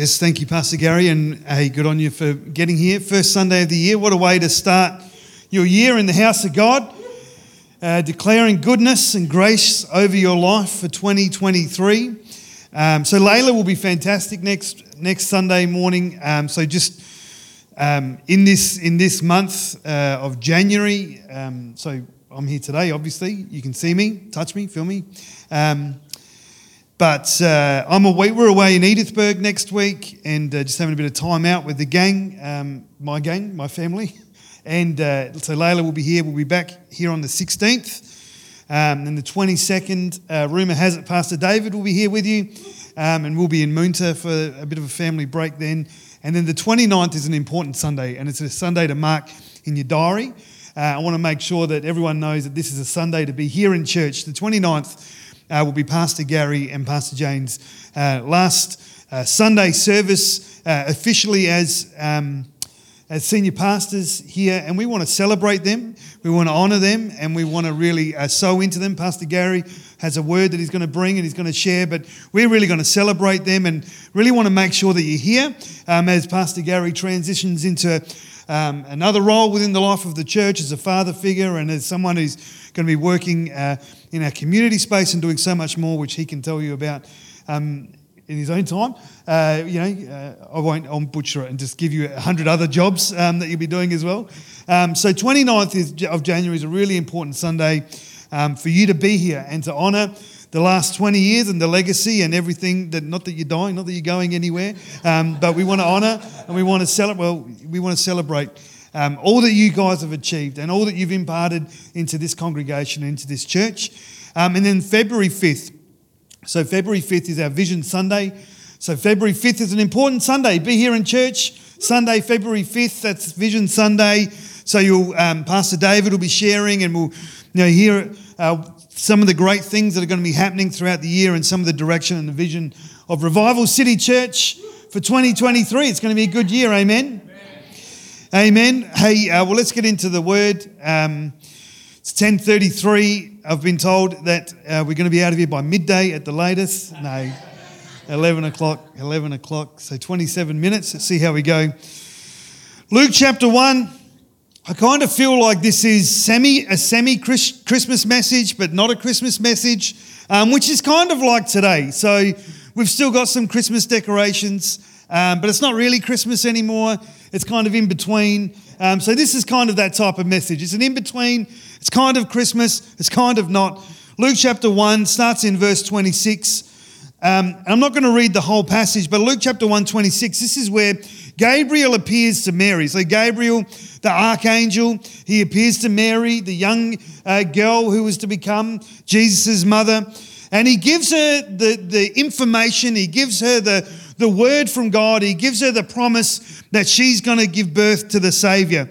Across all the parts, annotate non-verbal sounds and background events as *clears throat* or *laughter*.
Yes, thank you, Pastor Gary, and hey, good on you for getting here. First Sunday of the year. What a way to start your year in the house of God, uh, declaring goodness and grace over your life for 2023. Um, so Layla will be fantastic next next Sunday morning. Um, so just um, in this in this month uh, of January. Um, so I'm here today. Obviously, you can see me, touch me, feel me. Um, but uh, I'm away. We're away in Edithburgh next week, and uh, just having a bit of time out with the gang, um, my gang, my family. *laughs* And uh, so Layla will be here. We'll be back here on the 16th. Um, and the 22nd, uh, rumour has it, Pastor David will be here with you. Um, and we'll be in Moonta for a bit of a family break then. And then the 29th is an important Sunday, and it's a Sunday to mark in your diary. Uh, I want to make sure that everyone knows that this is a Sunday to be here in church. The 29th uh, will be Pastor Gary and Pastor Jane's uh, last uh, Sunday service uh, officially as, um, as senior pastors here, and we want to celebrate them. We want to honour them, and we want to really uh, sow into them. Pastor Gary has a word that he's going to bring and he's going to share, but we're really going to celebrate them and really want to make sure that you're here um, as Pastor Gary transitions into um, another role within the life of the church as a father figure and as someone who's going to be working uh, in our community space and doing so much more, which he can tell you about um, in his own time. Uh, you know, uh, I won't I'll butcher it and just give you a hundred other jobs um, that you'll be doing as well. Um, so 29th is, of January is a really important Sunday um, for you to be here and to honour the last 20 years and the legacy and everything that not that you're dying not that you're going anywhere um, but we want to honor and we want to celebrate well we want to celebrate um, all that you guys have achieved and all that you've imparted into this congregation, into this church. Um, and then February 5th. So, February 5th is our Vision Sunday. So, February 5th is an important Sunday. Be here in church. Sunday, February 5th, that's Vision Sunday. So, you'll, um, Pastor David will be sharing and we'll you know, hear uh, some of the great things that are going to be happening throughout the year and some of the direction and the vision of Revival City Church for 2023. It's going to be a good year, amen. Amen. Hey, uh, well, let's get into the word. Um, it's 10.33. I've been told that uh, we're going to be out of here by midday at the latest. No, 11 o'clock, 11 o'clock. So 27 minutes. Let's see how we go. Luke chapter 1. I kind of feel like this is semi a semi Christmas message, but not a Christmas message, um, which is kind of like today. So we've still got some Christmas decorations, um, but it's not really Christmas anymore. It's kind of in between. Um, so this is kind of that type of message. It's an in between. It's kind of Christmas. It's kind of not. Luke chapter 1 starts in verse 26. Um, I'm not going to read the whole passage, but Luke chapter 1, 26, this is where Gabriel appears to Mary. So, Gabriel, the archangel, he appears to Mary, the young uh, girl who was to become Jesus' mother. And he gives her the, the information, he gives her the, the word from God, he gives her the promise that she's going to give birth to the Savior.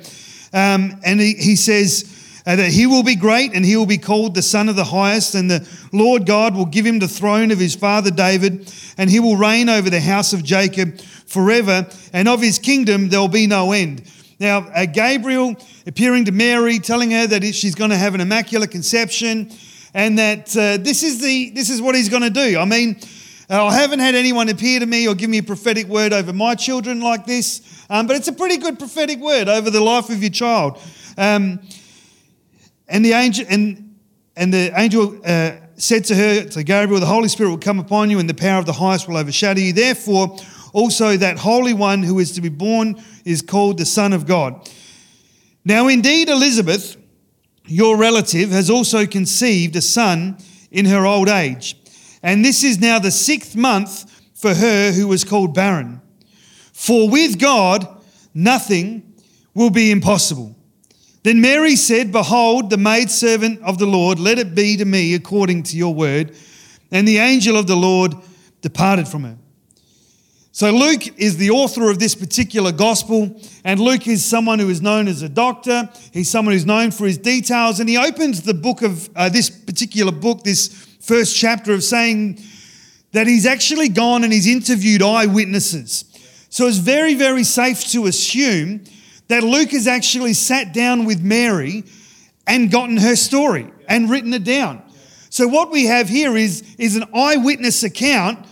Um, and he, he says, uh, that he will be great and he will be called the Son of the Highest, and the Lord God will give him the throne of his father David, and he will reign over the house of Jacob forever, and of his kingdom there will be no end. Now, uh, Gabriel appearing to Mary, telling her that she's going to have an immaculate conception, and that uh, this is the this is what he's going to do. I mean, I haven't had anyone appear to me or give me a prophetic word over my children like this, um, but it's a pretty good prophetic word over the life of your child. Um, and the angel and and the angel uh, said to her, to Gabriel, the Holy Spirit will come upon you, and the power of the highest will overshadow you. Therefore, also that Holy One who is to be born is called the Son of God. Now, indeed, Elizabeth, your relative, has also conceived a son in her old age. And this is now the sixth month for her who was called barren. For with God, nothing will be impossible. Then Mary said, Behold, the maidservant of the Lord, let it be to me according to your word. And the angel of the Lord departed from her. So, Luke is the author of this particular gospel, and Luke is someone who is known as a doctor. He's someone who's known for his details, and he opens the book of uh, this particular book, this first chapter of saying that he's actually gone and he's interviewed eyewitnesses. So it's very, very safe to assume that Luke has actually sat down with Mary and gotten her story and written it down. So what we have here is, is an eyewitness account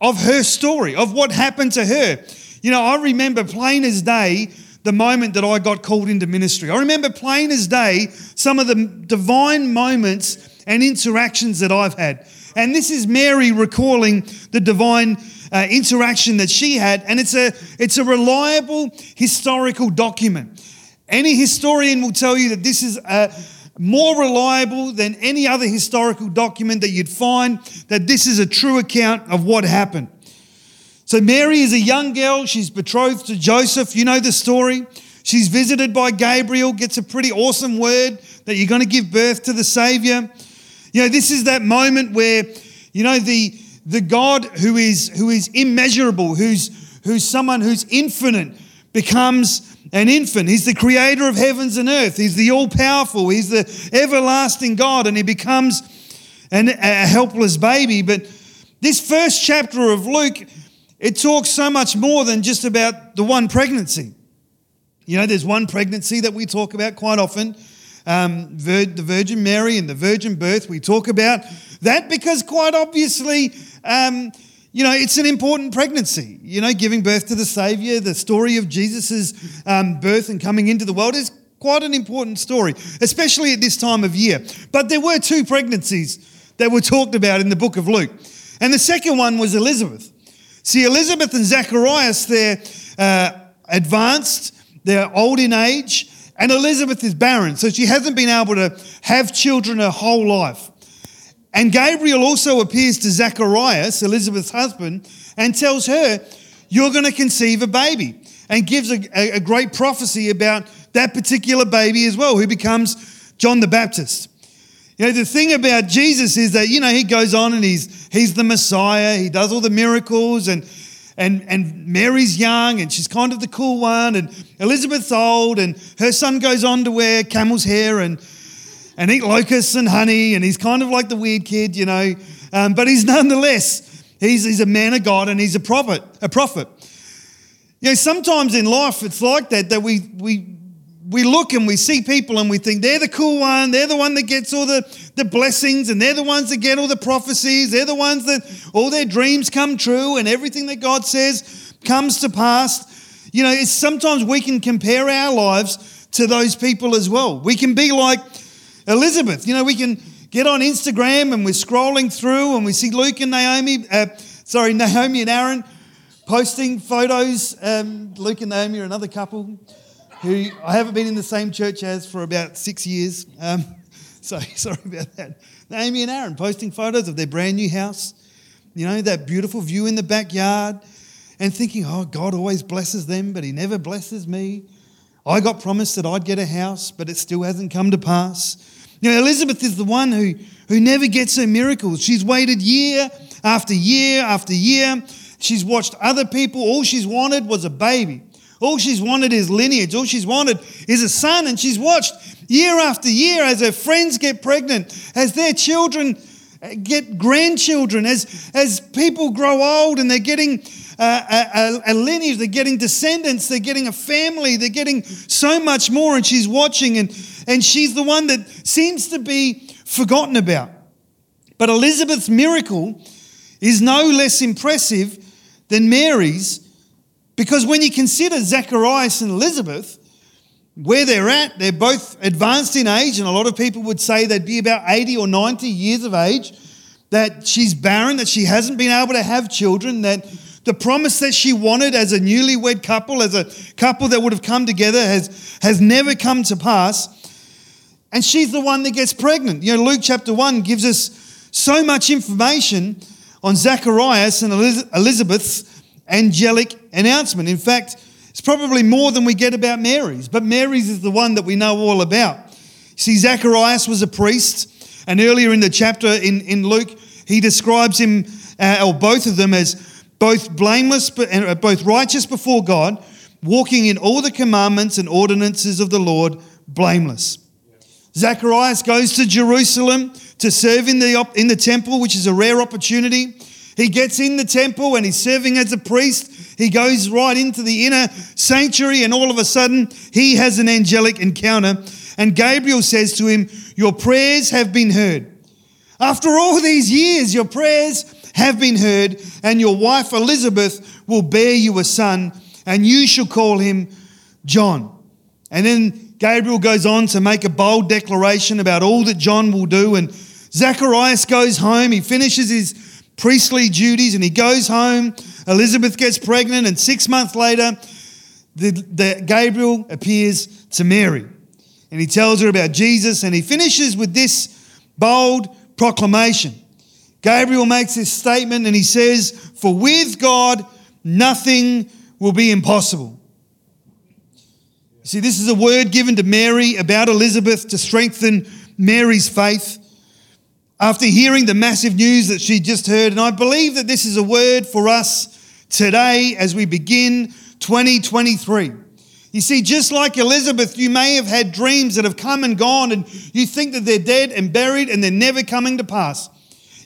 of her story, of what happened to her. You know, I remember plain as day the moment that I got called into ministry. I remember plain as day some of the divine moments and interactions that I've had. And this is Mary recalling the divine uh, interaction that she had, and it's a, it's a reliable historical document. Any historian will tell you that this is a, more reliable than any other historical document that you'd find, that this is a true account of what happened. So, Mary is a young girl. She's betrothed to Joseph. You know the story. She's visited by Gabriel, gets a pretty awesome word that you're going to give birth to the Savior. You know, this is that moment where, you know, the, the God who is, who is immeasurable, who's, who's someone who's infinite, becomes an infant. He's the creator of heavens and earth. He's the all powerful. He's the everlasting God, and he becomes an, a helpless baby. But this first chapter of Luke, it talks so much more than just about the one pregnancy. You know, there's one pregnancy that we talk about quite often. Um, the Virgin Mary and the virgin birth, we talk about that because quite obviously um, you know, it's an important pregnancy. You know, giving birth to the Savior, the story of Jesus' um, birth and coming into the world is quite an important story, especially at this time of year. But there were two pregnancies that were talked about in the book of Luke. And the second one was Elizabeth. See, Elizabeth and Zacharias, they're uh, advanced, they're old in age, and Elizabeth is barren, so she hasn't been able to have children her whole life. And Gabriel also appears to Zacharias, Elizabeth's husband, and tells her, You're going to conceive a baby, and gives a, a, great prophecy about that particular baby as well, who becomes John the Baptist. You know, the thing about Jesus is that, you know, he goes on and he's, he's the Messiah, he does all the miracles, and, and, and Mary's young and she's kind of the cool one, and Elizabeth's old, and her son goes on to wear camel's hair and and eat locusts and honey, and he's kind of like the weird kid, you know. Um, but he's *laughs* nonetheless, he's, he's a man of God and he's a prophet, a prophet. You know, sometimes in life it's like that, that we, we, we look and we see people and we think they're the cool one, they're the one that gets all the, the blessings, and they're the ones that get all the prophecies, they're the ones that all their dreams come true and everything that God says comes to pass. You know, sometimes we can compare our lives to those people as well. We can be like, Elizabeth. You know, we can get on Instagram and we're scrolling through and we see Luke and Naomi, uh, sorry, *laughs* Naomi and Aaron posting photos. Um, Luke and Naomi are another couple who I haven't been in the same church as for about six years. Um, *laughs* so *laughs* sorry about that. Amy and Aaron posting photos of their brand new house, you know, that beautiful view in the backyard, and thinking, oh, God always blesses them, but He never blesses me. I got promised that I'd get a house, but it still hasn't come to pass. You know, Elizabeth is the one who, who never gets her miracles. She's waited year after year after year. She's watched other people. All she's wanted was a baby. All she's wanted is lineage. All she's wanted is a son. And she's watched year after year as her friends get pregnant, as their children uh, get grandchildren, as, as people grow old and they're getting uh, a, a, a, lineage, they're getting descendants, they're getting a family, they're getting so much more. And she's watching, and, and she's the one that seems to be forgotten about. But Elizabeth's miracle is no less impressive than Mary's, because when you consider Zacharias and Elizabeth, where they're at, they're both advanced in age, and a lot of people would say they'd be about 80 or 90 years of age. That she's barren, that she hasn't been able to have children, that the promise that she wanted as a newlywed couple, as a couple that would have come together, has, has never come to pass. And she's the one that gets pregnant. You know, Luke chapter 1 gives us so much information on Zacharias and Elizabeth's angelic announcement. In fact, it's probably more than we get about Mary's, but Mary's is the one that we know all about. See, Zacharias was a priest, and earlier in the chapter in, in Luke, he describes him, uh, or both of them, as both blameless and uh, both righteous before God, walking in all the commandments and ordinances of the Lord, blameless. Zacharias goes to Jerusalem to serve in the, in the temple, which is a rare opportunity. He gets in the temple and he's serving as a priest. He goes right into the inner sanctuary, and all of a sudden, he has an angelic encounter. And Gabriel says to him, Your prayers have been heard. After all these years, your prayers have been heard, and your wife Elizabeth will bear you a son, and you shall call him John. And then Gabriel goes on to make a bold declaration about all that John will do. And Zacharias goes home, he finishes his priestly duties, and he goes home. Elizabeth gets pregnant, and six months later, the, the Gabriel appears to Mary. And he tells her about Jesus, and he finishes with this bold proclamation. Gabriel makes this statement and he says, For with God, nothing will be impossible. See, this is a word given to Mary about Elizabeth to strengthen Mary's faith after hearing the massive news that she just heard. And I believe that this is a word for us today as we begin 2023. You see, just like Elizabeth, you may have had dreams that have come and gone, and you think that they're dead and buried and they're never coming to pass.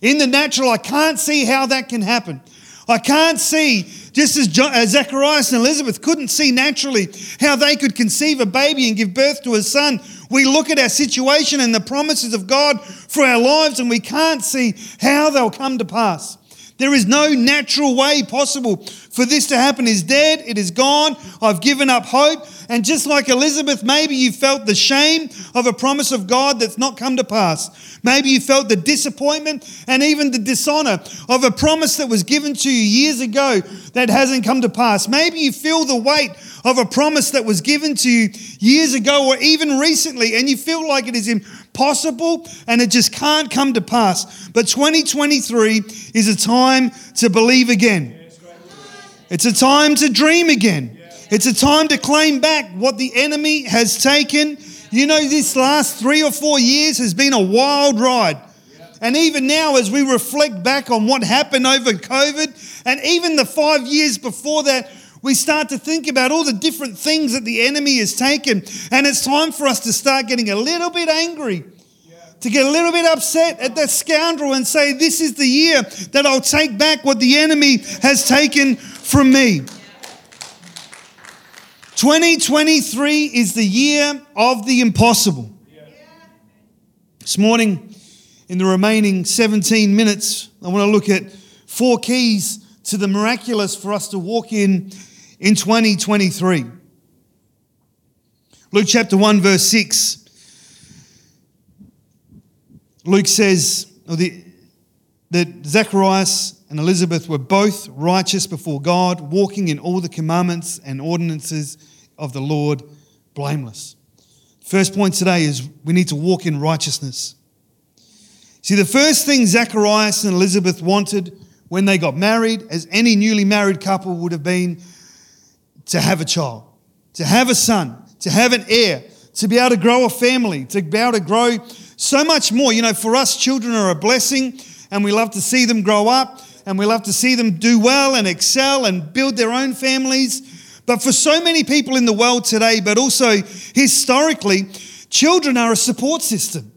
In the natural, I can't see how that can happen. I can't see, just as Zacharias and Elizabeth couldn't see naturally how they could conceive a baby and give birth to a son. We look at our situation and the promises of God for our lives, and we can't see how they'll come to pass. There is no natural way possible for this to happen. Is dead, it is gone. I've given up hope. And just like Elizabeth, maybe you felt the shame of a promise of God that's not come to pass. Maybe you felt the disappointment and even the dishonor of a promise that was given to you years ago that hasn't come to pass. Maybe you feel the weight of a promise that was given to you years ago or even recently, and you feel like it is impossible and it just can't come to pass. But 2023 is a time to believe again. It's a time to dream again. It's a time to claim back what the enemy has taken. You know, this last three or four years has been a wild ride. And even now, as we reflect back on what happened over COVID, and even the five years before that, we start to think about all the different things that the enemy has taken. And it's time for us to start getting a little bit angry, to get a little bit upset at that scoundrel and say, This is the year that I'll take back what the enemy has taken from me. 2023 is the year of the impossible. This morning, in the remaining 17 minutes, I want to look at four keys to the miraculous for us to walk in in 2023. Luke chapter 1, verse 6. Luke says that Zacharias and Elizabeth were both righteous before God, walking in all the commandments and ordinances of the Lord blameless. First point today is we need to walk in righteousness. See, the first thing Zacharias and Elizabeth wanted when they got married, as any newly married couple would have been, to have a child, to have a son, to have an heir, to be able to grow a family, to be able to grow so much more. You know, for us, children are a blessing, and we love to see them grow up, and we love to see them do well and excel and build their own families. But for so many people in the world today, but also historically, children are a support system.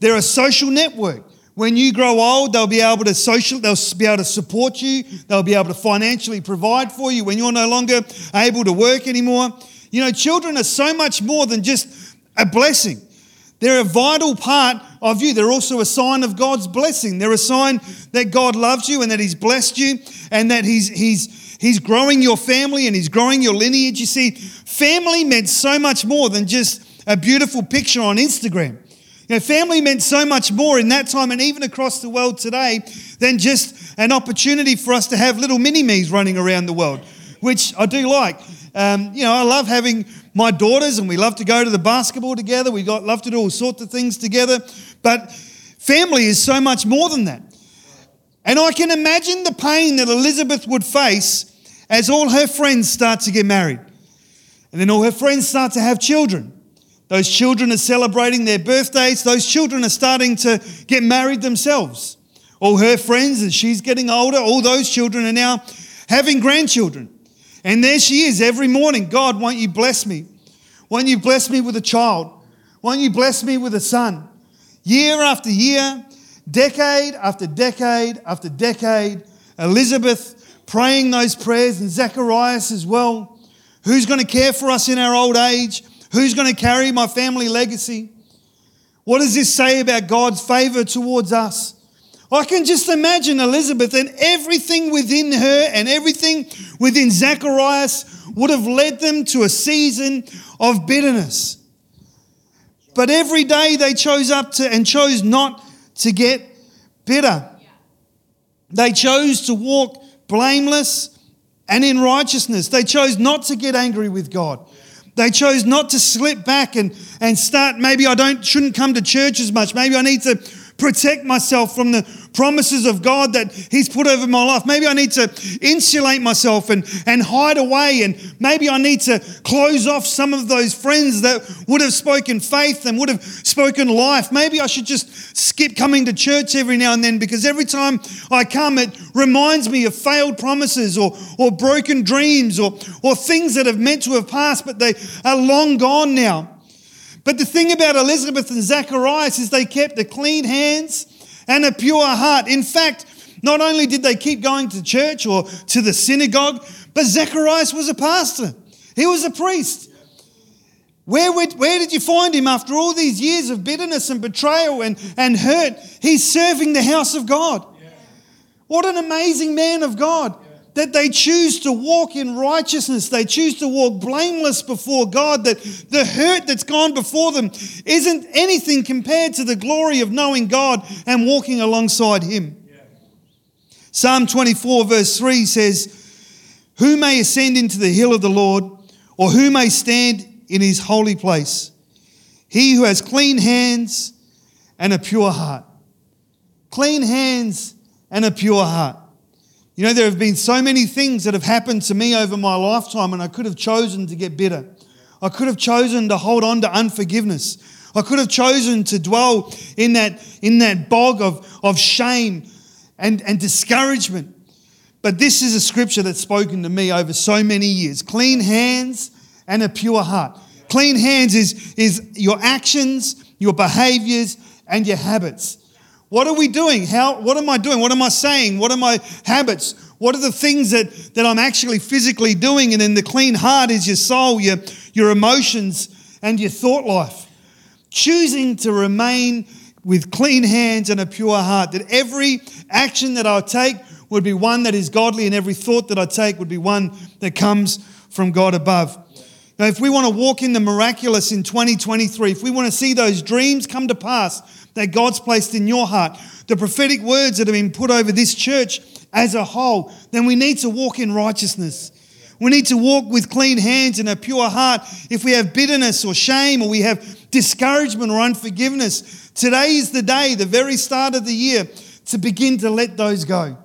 They're a social network. When you grow old, they'll be able to social, they'll be able to support you. They'll be able to financially provide for you when you're no longer able to work anymore. You know, children are so much more than just a blessing. They're a vital part of you. They're also a sign of God's blessing. They're a sign that God loves you and that He's blessed you and that He's He's He's growing your family and He's growing your lineage. You see, family meant so much more than just a beautiful picture on Instagram. You know, family meant so much more in that time and even across the world today than just an opportunity for us to have little mini me's running around the world, which I do like. Um, you know, I love having my daughters and we love to go to the basketball together. We got, love to do all sorts of things together. But family is so much more than that. And I can imagine the pain that Elizabeth would face as all her friends start to get married. And then all her friends start to have children. Those children are celebrating their birthdays. Those children are starting to get married themselves. All her friends, as she's getting older, all those children are now having grandchildren. And there she is every morning. God, won't you bless me? Won't you bless me with a child? Won't you bless me with a son? Year after year, decade after decade after decade, Elizabeth praying those prayers and Zacharias as well. Who's going to care for us in our old age? Who's going to carry my family legacy? What does this say about God's favor towards us? I can just imagine Elizabeth and everything within her and everything within Zacharias would have led them to a season of bitterness. But every day they chose up to and chose not to get bitter. They chose to walk blameless and in righteousness. They chose not to get angry with God. They chose not to slip back and, and start, maybe I don't shouldn't come to church as much. Maybe I need to protect myself from the promises of God that He's put over my life. Maybe I need to insulate myself and, and hide away. And maybe I need to close off some of those friends that would have spoken faith and would have spoken life. Maybe I should just skip coming to church every now and then because every time I come, it reminds me of failed promises or, or broken dreams or, or things that have meant to have passed, but they are long gone now. But the thing about Elizabeth and Zacharias is they kept a clean hands and a pure heart. In fact, not only did they keep going to church or to the synagogue, but Zacharias was a pastor. He was a priest. Where, would, where did you find him after all these years of bitterness and betrayal and, and hurt? He's serving the house of God. What an amazing man of God that they choose to walk in righteousness. They choose to walk blameless before God, that the hurt that's gone before them isn't anything compared to the glory of knowing God and walking alongside Him. Yeah. Psalm 24, verse 3 says, Who may ascend into the hill of the Lord, or who may stand in His holy place? He who has clean hands and a pure heart. Clean hands and a pure heart. You know, there have been so many things that have happened to me over my lifetime, and I could have chosen to get bitter. I could have chosen to hold on to unforgiveness. I could have chosen to dwell in that, in that bog of, of shame and, and discouragement. But this is a scripture that's spoken to me over so many years clean hands and a pure heart. Clean hands is, is your actions, your behaviors, and your habits. What are we doing? How, what am I doing? What am I saying? What are my habits? What are the things that, that I'm actually physically doing? And then the clean heart is your soul, your, your emotions, and your thought life. Choosing to remain with clean hands and a pure heart, that every action that I take would be one that is godly, and every thought that I take would be one that comes from God above. Now, if we want to walk in the miraculous in 2023, if we want to see those dreams come to pass, that God's placed in your heart, the prophetic words that have been put over this church as a whole, then we need to walk in righteousness. We need to walk with clean hands and a pure heart. If we have bitterness or shame or we have discouragement or unforgiveness, today is the day, the very start of the year, to begin to let those go,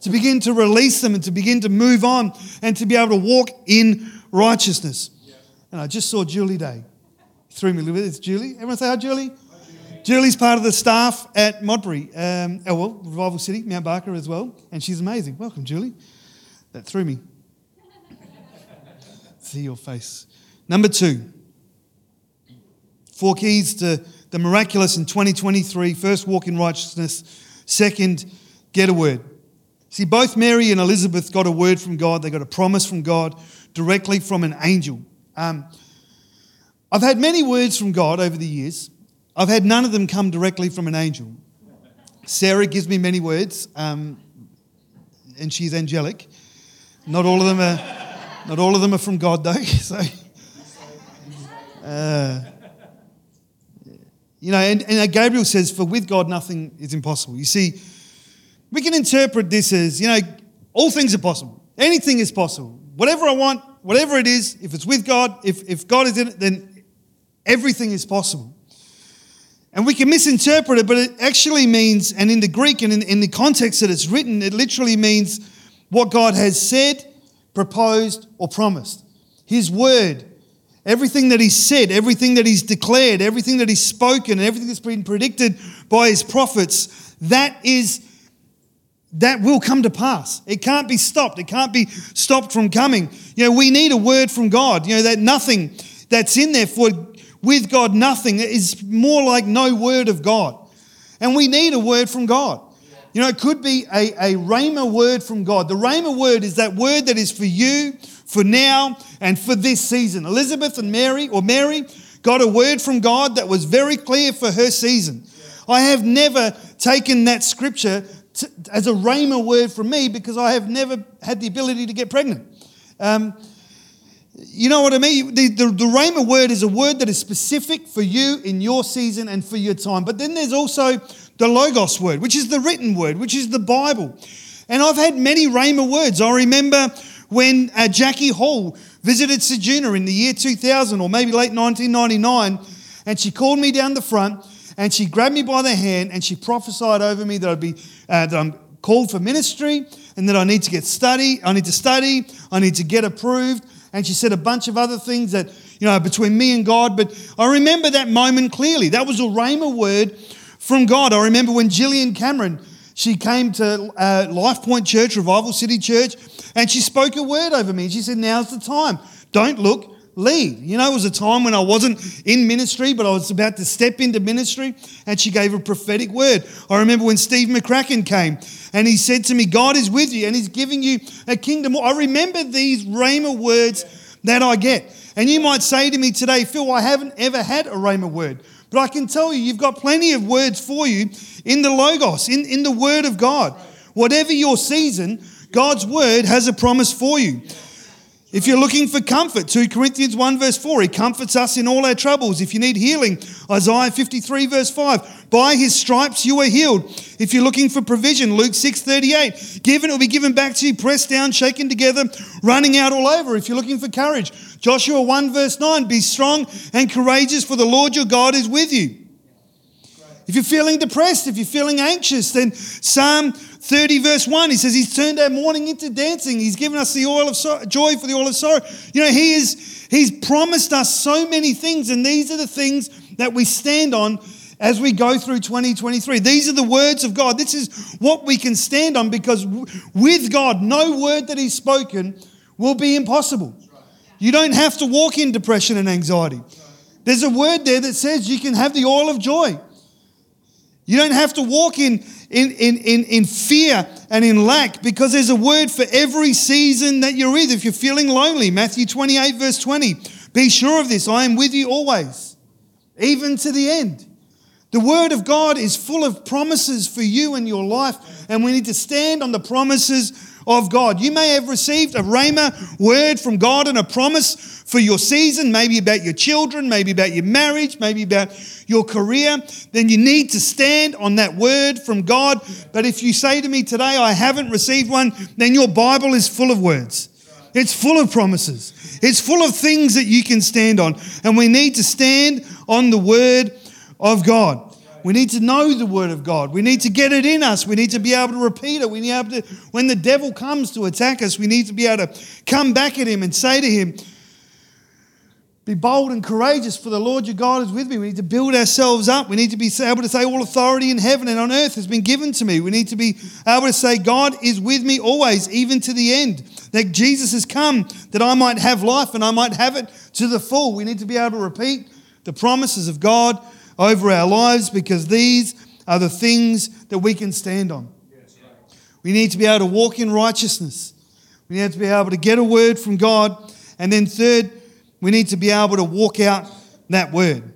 to begin to release them and to begin to move on and to be able to walk in righteousness. And I just saw Julie Day. Threw me a little bit. It's Julie. Everyone say hi, Julie. Julie's part of the staff at Modbury, um, oh well, Revival City, Mount Barker as well, and she's amazing. Welcome, Julie. That threw me. See your face. Number two, four keys to the miraculous in 2023. First, walk in righteousness. Second, get a word. See, both Mary and Elizabeth got a word from God. They got a promise from God directly from an angel. Um, I've had many words from God over the years. I've had none of them come directly from an angel. Sarah gives me many words, um, and she's angelic. Not all of them are, not all of them are from God, though. *laughs* So, uh, you know, and, and Gabriel says, "For with God nothing is impossible." You see, we can interpret this as, you know, all things are possible. Anything is possible. Whatever I want, whatever it is, if it's with God, if, if God is in it, then everything is possible. And we can misinterpret it, but it actually means, and in the Greek and in, in the context that it's written, it literally means what God has said, proposed, or promised. His word, everything that He's said, everything that He's declared, everything that He's spoken, and everything that's been predicted by His prophets, that is that will come to pass. It can't be stopped. It can't be stopped from coming. You know, we need a word from God. You know, that nothing that's in there for with God, nothing is more like no word of God. And we need a word from God. You know, it could be a, a Rhema word from God. The Rhema word is that word that is for you, for now, and for this season. Elizabeth and Mary, or Mary, got a word from God that was very clear for her season. I have never taken that scripture to, as a rhema word from me because I have never had the ability to get pregnant. Um, you know what I mean? The, the, the Rhema word is a word that is specific for you in your season and for your time. But then there's also the Logos word, which is the written word, which is the Bible. And I've had many Rhema words. I remember when uh, Jackie Hall visited Ceduna in the year 2000 or maybe late 1999, and she called me down the front and she grabbed me by the hand and she prophesied over me that I'd be uh, that I'm called for ministry and that I need to get study, I need to study, I need to get approved. And she said a bunch of other things that, you know, between me and God. But I remember that moment clearly. That was a Rhema word from God. I remember when Gillian Cameron, she came to uh, Life Point Church, Revival City Church, and she spoke a word over me. She said, Now's the time. Don't look, lead. You know, it was a time when I wasn't in ministry, but I was about to step into ministry, and she gave a prophetic word. I remember when Steve McCracken came and he said to me, God is with you and he's giving you a kingdom. I remember these Rhema words that I get. And you might say to me today, Phil, I haven't ever had a Rhema word. But I can tell you, you've got plenty of words for you in the Logos, in, in the Word of God. Whatever your season, God's Word has a promise for you. If you're looking for comfort, 2 Corinthians 1 verse 4, he comforts us in all our troubles. If you need healing, Isaiah 53 verse 5, by his stripes you are healed. If you're looking for provision, Luke 6 38, given it will be given back to you, pressed down, shaken together, running out all over. If you're looking for courage, Joshua 1 verse 9, be strong and courageous for the Lord your God is with you. If you're feeling depressed, if you're feeling anxious, then Psalm 30, verse 1, he says, He's turned our mourning into dancing. He's given us the oil of joy for the oil of sorrow. You know, He is, He's promised us so many things, and these are the things that we stand on as we go through 2023. These are the words of God. This is what we can stand on because with God, no word that He's spoken will be impossible. You don't have to walk in depression and anxiety. There's a word there that says you can have the oil of joy. You don't have to walk in, in, in, in, in fear and in lack because there's a word for every season that you're in. If you're feeling lonely, Matthew 28, verse 20, be sure of this I am with you always, even to the end. The word of God is full of promises for you and your life, and we need to stand on the promises of God. You may have received a rhema word from God and a promise for your season, maybe about your children, maybe about your marriage, maybe about your career. Then you need to stand on that word from God. But if you say to me today, I haven't received one, then your Bible is full of words. It's full of promises. It's full of things that you can stand on. And we need to stand on the word of God. We need to know the Word of God. We need to get it in us. We need to be able to repeat it. We need to, to, when the devil comes to attack us, we need to be able to come back at him and say to him, Be bold and courageous, for the Lord your God is with me. We need to build ourselves up. We need to be able to say, All authority in heaven and on earth has been given to me. We need to be able to say, God is with me always, even to the end. That Jesus has come that I might have life and I might have it to the full. We need to be able to repeat the promises of God over our lives because these are the things that we can stand on. We need to be able to walk in righteousness. We need to be able to get a word from God. And then, third, we need to be able to walk out that word.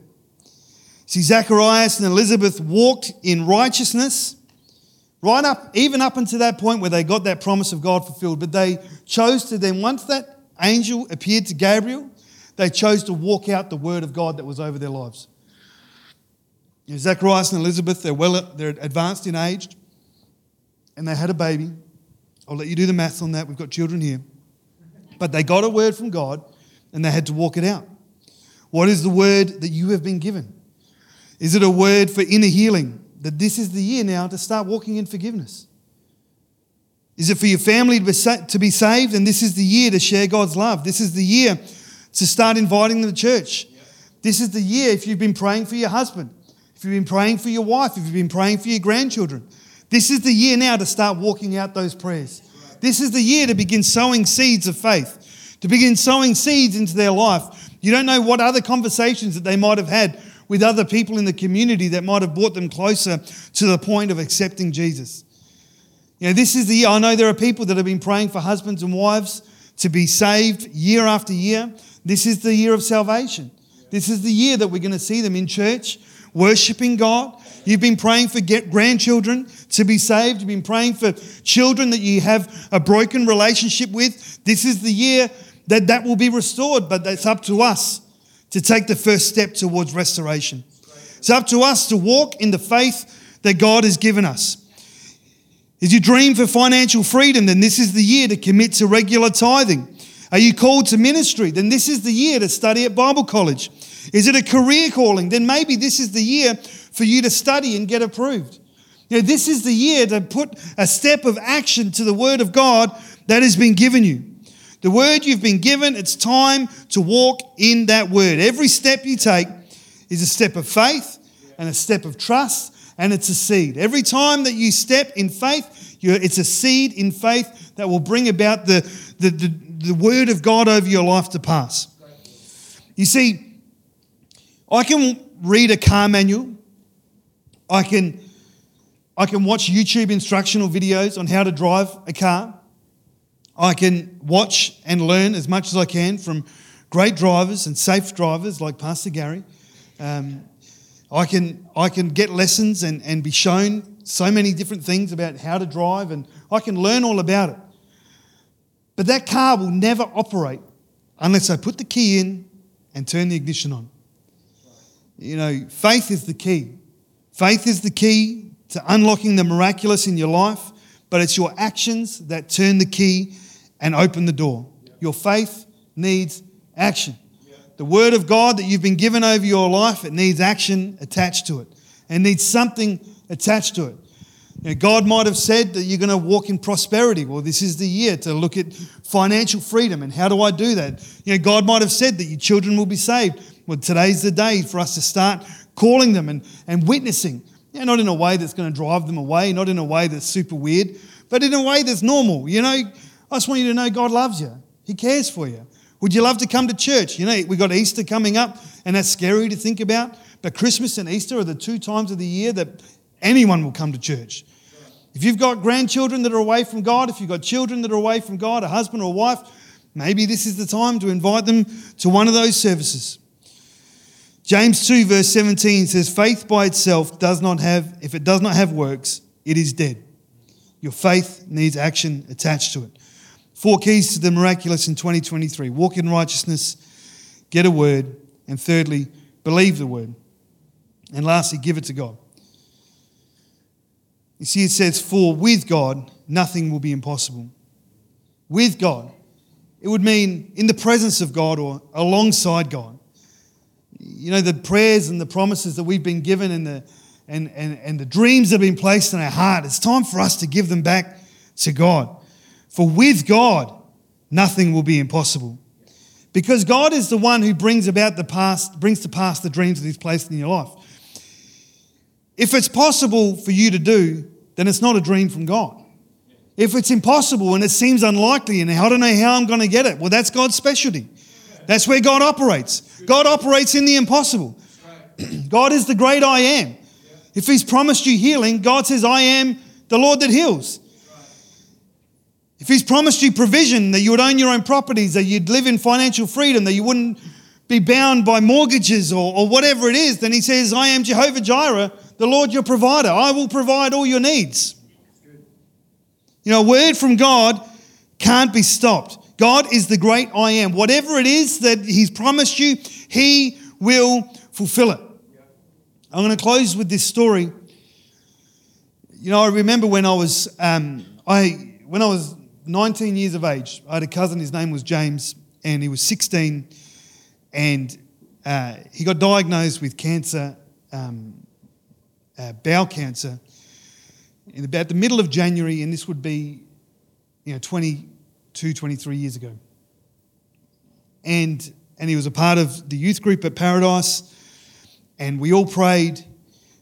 See, Zacharias and Elizabeth walked in righteousness right up, even up until that point where they got that promise of God fulfilled. But they chose to then, once that angel appeared to Gabriel, they chose to walk out the word of God that was over their lives. Zacharias and Elizabeth, they're well, they're advanced in age, and they had a baby. I'll let you do the maths on that. We've got children here. But they got a word from God, and they had to walk it out. What is the word that you have been given? Is it a word for inner healing? That this is the year now to start walking in forgiveness? Is it for your family to be saved? And this is the year to share God's love. This is the year to start inviting them to church. This is the year if you've been praying for your husband if you've been praying for your wife, if you've been praying for your grandchildren, this is the year now to start walking out those prayers. This is the year to begin sowing seeds of faith, to begin sowing seeds into their life. You don't know what other conversations that they might have had with other people in the community that might have brought them closer to the point of accepting Jesus. You know, this is the year. I know there are people that have been praying for husbands and wives to be saved year after year. This is the year of salvation. This is the year that we're going to see them in church worshiping God. You've been praying for grandchildren to be saved. You've been praying for children that you have a broken relationship with. This is the year that that will be restored, but it's up to us to take the first step towards restoration. It's up to us to walk in the faith that God has given us. Is your dream for financial freedom? Then this is the year to commit to regular tithing. Are you called to ministry? Then this is the year to study at Bible college. Is it a career calling? Then maybe this is the year for you to study and get approved. You know, this is the year to put a step of action to the Word of God that has been given you. The Word you've been given, it's time to walk in that Word. Every step you take is a step of faith and a step of trust, and it's a seed. Every time that you step in faith, it's a seed in faith that will bring about the, the, the, the Word of God over your life to pass. You see, I can read a car manual. I can, I can watch YouTube instructional videos on how to drive a car. I can watch and learn as much as I can from great drivers and safe drivers like Pastor Gary. Um, I, can, I can get lessons and, and be shown so many different things about how to drive, and I can learn all about it. But that car will never operate unless I put the key in and turn the ignition on. You know, faith is the key. Faith is the key to unlocking the miraculous in your life, but it's your actions that turn the key and open the door. Your faith needs action. The word of God that you've been given over your life, it needs action attached to it. It needs something attached to it. Know, God might have said that you're going to walk in prosperity. Well, this is the year to look at financial freedom and how do I do that? You know, God might have said that your children will be saved. Well, today's the day for us to start calling them and, and witnessing. Yeah, not in a way that's going to drive them away, not in a way that's super weird, but in a way that's normal. You know, I just want you to know God loves you. He cares for you. Would you love to come to church? You know, we've got Easter coming up, and that's scary to think about. But Christmas and Easter are the two times of the year that anyone will come to church. If you've got grandchildren that are away from God, if you've got children that are away from God, a husband or a wife, maybe this is the time to invite them to one of those services. James 2, verse 17 says, Faith by itself does not have, if it does not have works, it is dead. Your faith needs action attached to it. Four keys to the miraculous in 2023 walk in righteousness, get a word, and thirdly, believe the word. And lastly, give it to God. You see, it says, For with God, nothing will be impossible. With God. It would mean in the presence of God or alongside God you know, the prayers and the promises that we've been given and the, and, and, and the dreams that have been placed in our heart, it's time for us to give them back to God. For with God, nothing will be impossible. Because God is the one who brings about the past, brings to pass the dreams that He's placed in your life. If it's possible for you to do, then it's not a dream from God. If it's impossible and it seems unlikely and I don't know how I'm going to get it, well, that's God's specialty. That's where God operates. God operates in the impossible. *clears throat* God is the great I am. If He's promised you healing, God says, I am the Lord that heals. If He's promised you provision, that you would own your own properties, that you'd live in financial freedom, that you wouldn't be bound by mortgages or, or whatever it is, then He says, I am Jehovah Jireh, the Lord your provider. I will provide all your needs. You know, a word from God can't be stopped. God is the great I am. Whatever it is that He's promised you, He will fulfill it. I'm going to close with this story. You know, I remember when I was um, I when I was 19 years of age, I had a cousin. His name was James, and he was 16, and uh, he got diagnosed with cancer, um, uh, bowel cancer, in about the middle of January, and this would be, you know, 20 22, 23 years ago. And, and he was a part of the youth group at Paradise. And we all prayed,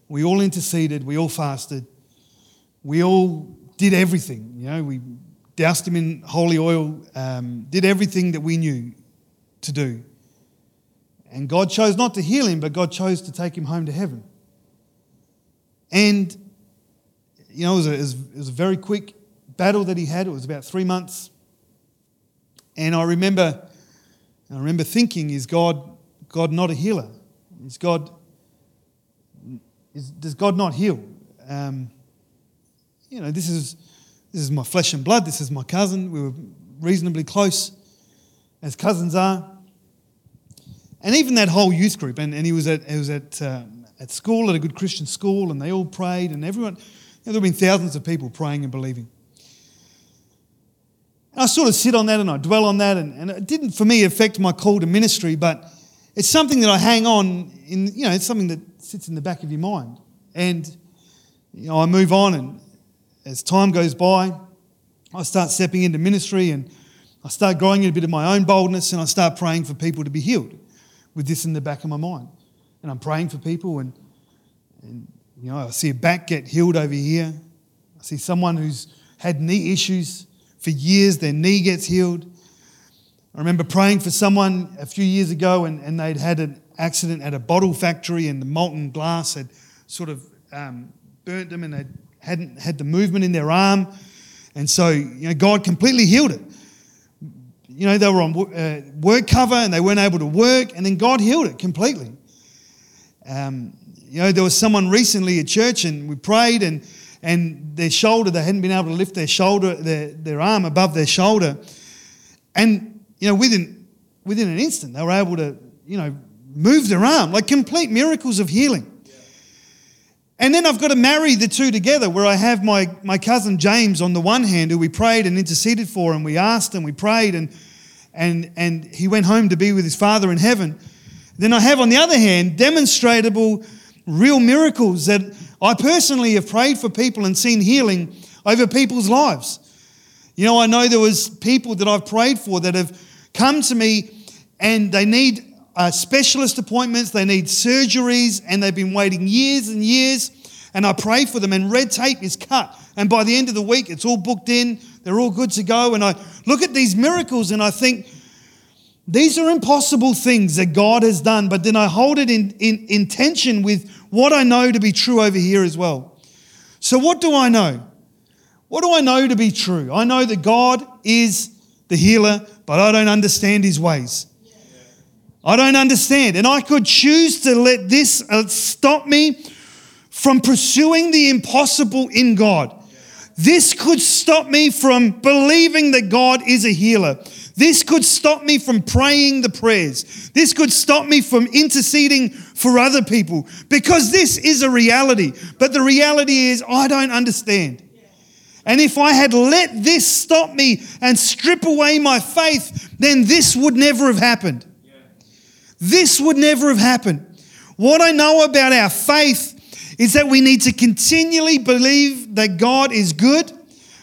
we all interceded, we all fasted, we all did everything. You know, we doused him in holy oil, um, did everything that we knew to do. And God chose not to heal him, but God chose to take him home to heaven. And, you know, it was a, it was a very quick battle that he had. It was about three months and I remember, I remember thinking, is God, God not a healer? Is God is, does God not heal? Um, you know, this is, this is my flesh and blood. This is my cousin. We were reasonably close, as cousins are. And even that whole youth group, and, and he was at, he was at, um, at school, at a good Christian school, and they all prayed, and everyone, you know, there have been thousands of people praying and believing. And I sort of sit on that and I dwell on that, and, and it didn't for me affect my call to ministry, but it's something that I hang on in, you know, it's something that sits in the back of your mind. And, you know, I move on, and as time goes by, I start stepping into ministry and I start growing in a bit of my own boldness and I start praying for people to be healed with this in the back of my mind. And I'm praying for people, and, and you know, I see a back get healed over here. I see someone who's had knee issues for years, their knee gets healed. I remember praying for someone a few years ago, and, and they'd had an accident at a bottle factory, and the molten glass had sort of um, burnt them, and they hadn't had the movement in their arm. And so, you know, God completely healed it. You know, they were on uh, work cover and they weren't able to work, and then God healed it completely. Um, you know, there was someone recently at church, and we prayed, and and their shoulder, they hadn't been able to lift their shoulder, their, their arm above their shoulder. And, you know, within, within an instant, they were able to, you know, move their arm, like complete miracles of healing. And then I've got to marry the two together where I have my, my cousin James on the one hand, who we prayed and interceded for, and we asked and we prayed, and, and, and he went home to be with his father in heaven. Then I have on the other hand demonstrable real miracles that I personally have prayed for people and seen healing over people's lives. You know, I know there was people that I've prayed for that have come to me and they need uh, specialist appointments, they need surgeries, and they've been waiting years and years. And I pray for them, and red tape is cut. And by the end of the week, it's all booked in, they're all good to go. And I look at these miracles and I think, these are impossible things that God has done, but then I hold it in, in, in tension with what I know to be true over here as well. So, what do I know? What do I know to be true? I know that God is the healer, but I don't understand his ways. I don't understand. And I could choose to let this uh, stop me from pursuing the impossible in God. This could stop me from believing that God is a healer. This could stop me from praying the prayers. This could stop me from interceding for other people because this is a reality. But the reality is, I don't understand. And if I had let this stop me and strip away my faith, then this would never have happened. This would never have happened. What I know about our faith is that we need to continually believe that God is good,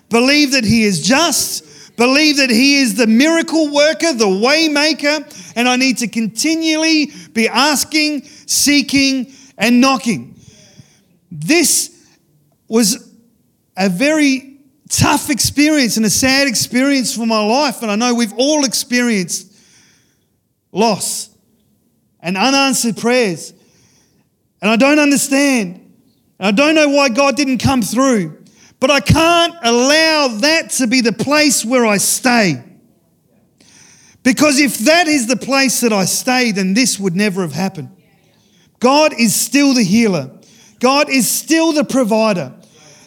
believe that He is just, believe that He is the miracle worker, the way maker, and I need to continually be asking, seeking, and knocking. This was a very tough experience and a sad experience for my life, and I know we've all experienced loss and unanswered prayers. And I don't understand. I don't know why God didn't come through, but I can't allow that to be the place where I stay. Because if that is the place that I stay, then this would never have happened. God is still the healer, God is still the provider.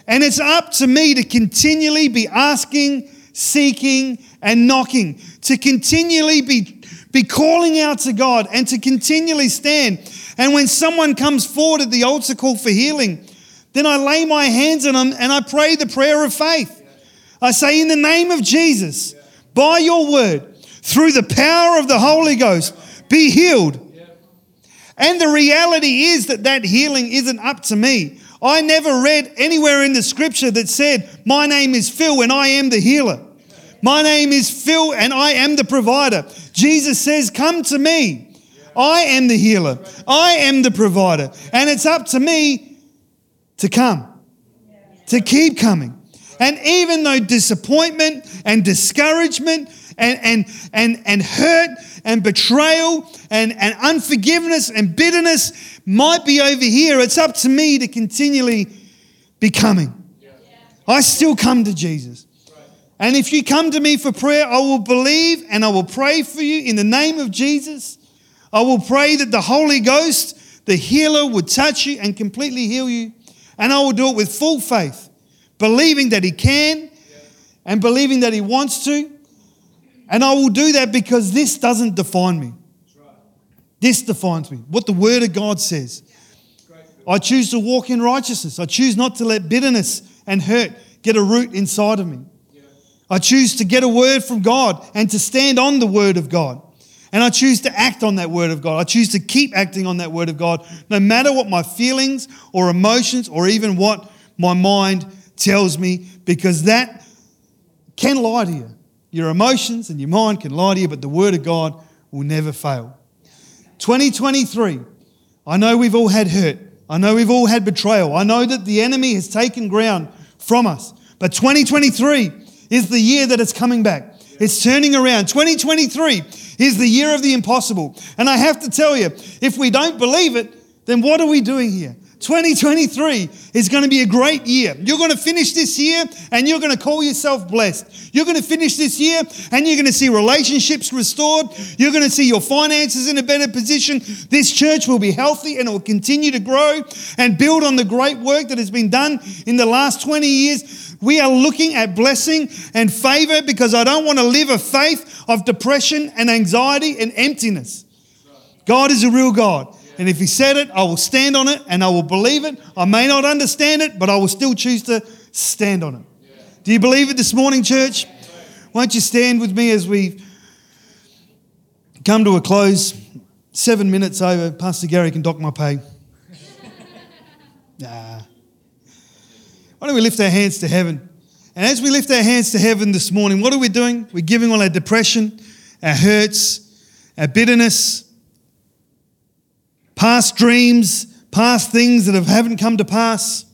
And it's up to me to continually be asking, seeking, and knocking, to continually be, be calling out to God and to continually stand and when someone comes forward at the altar call for healing, then I lay my hands on them and I pray the prayer of faith. I say, In the name of Jesus, by your word, through the power of the Holy Ghost, be healed. And the reality is that that healing isn't up to me. I never read anywhere in the scripture that said, My name is Phil and I am the healer. My name is Phil and I am the provider. Jesus says, Come to me. I am the healer. I am the provider. And it's up to me to come, to keep coming. And even though disappointment and discouragement and, and, and, and hurt and betrayal and, and unforgiveness and bitterness might be over here, it's up to me to continually be coming. I still come to Jesus. And if you come to me for prayer, I will believe and I will pray for you in the name of Jesus. I will pray that the Holy Ghost, the healer would touch you and completely heal you. And I will do it with full faith, believing that He can and believing that He wants to. And I will do that because this doesn't define me. This defines me. What the Word of God says. I choose to walk in righteousness. I choose not to let bitterness and hurt get a root inside of me. I choose to get a word from God and to stand on the Word of God. And I choose to act on that Word of God. I choose to keep acting on that Word of God, no matter what my feelings or emotions or even what my mind tells me, because that can lie to you. Your emotions and your mind can lie to you, but the Word of God will never fail. 2023, I know we've all had hurt. I know we've all had betrayal. I know that the enemy has taken ground from us. But 2023 is the year that it's coming back. It's turning around. 2023 is the year of the impossible. And I have to tell you, if we don't believe it, then what are we doing here? 2023 is going to be a great year. You're going to finish this year and you're going to call yourself blessed. You're going to finish this year and you're going to see relationships restored. You're going to see your finances in a better position. This church will be healthy and it will continue to grow and build on the great work that has been done in the last 20 years. We are looking at blessing and favor because I don't want to live a faith of depression and anxiety and emptiness. God is a real God. And if He said it, I will stand on it and I will believe it. I may not understand it, but I will still choose to stand on it. Do you believe it this morning, church? Won't you stand with me as we come to a close? Seven minutes over. Pastor Gary can dock my pay. *laughs* nah. Why don't we lift our hands to heaven? And as we lift our hands to heaven this morning, what are we doing? We're giving all our depression, our hurts, our bitterness, past dreams, past things that have, haven't come to pass.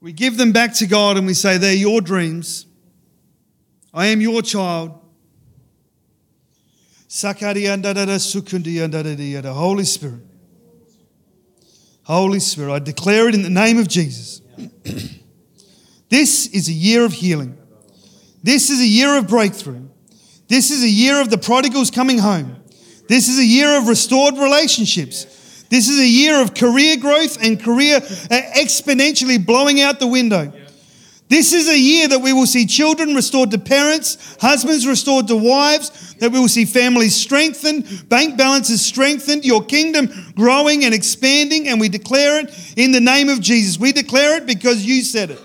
We give them back to God and we say, They're your dreams. I am your child. Holy Spirit. Holy Spirit, I declare it in the name of Jesus. *clears throat* this is a year of healing. This is a year of breakthrough. This is a year of the prodigals coming home. This is a year of restored relationships. This is a year of career growth and career uh, exponentially blowing out the window. This is a year that we will see children restored to parents, husbands restored to wives, that we will see families strengthened, bank balances strengthened, your kingdom growing and expanding, and we declare it in the name of Jesus. We declare it because you said it.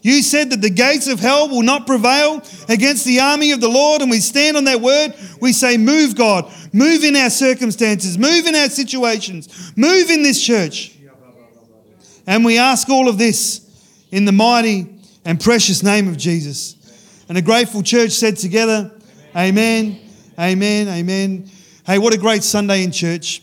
You said that the gates of hell will not prevail against the army of the Lord, and we stand on that word. We say, Move, God. Move in our circumstances. Move in our situations. Move in this church. And we ask all of this in the mighty and precious name of Jesus. And a grateful church said together, Amen, amen, amen. Hey, what a great Sunday in church.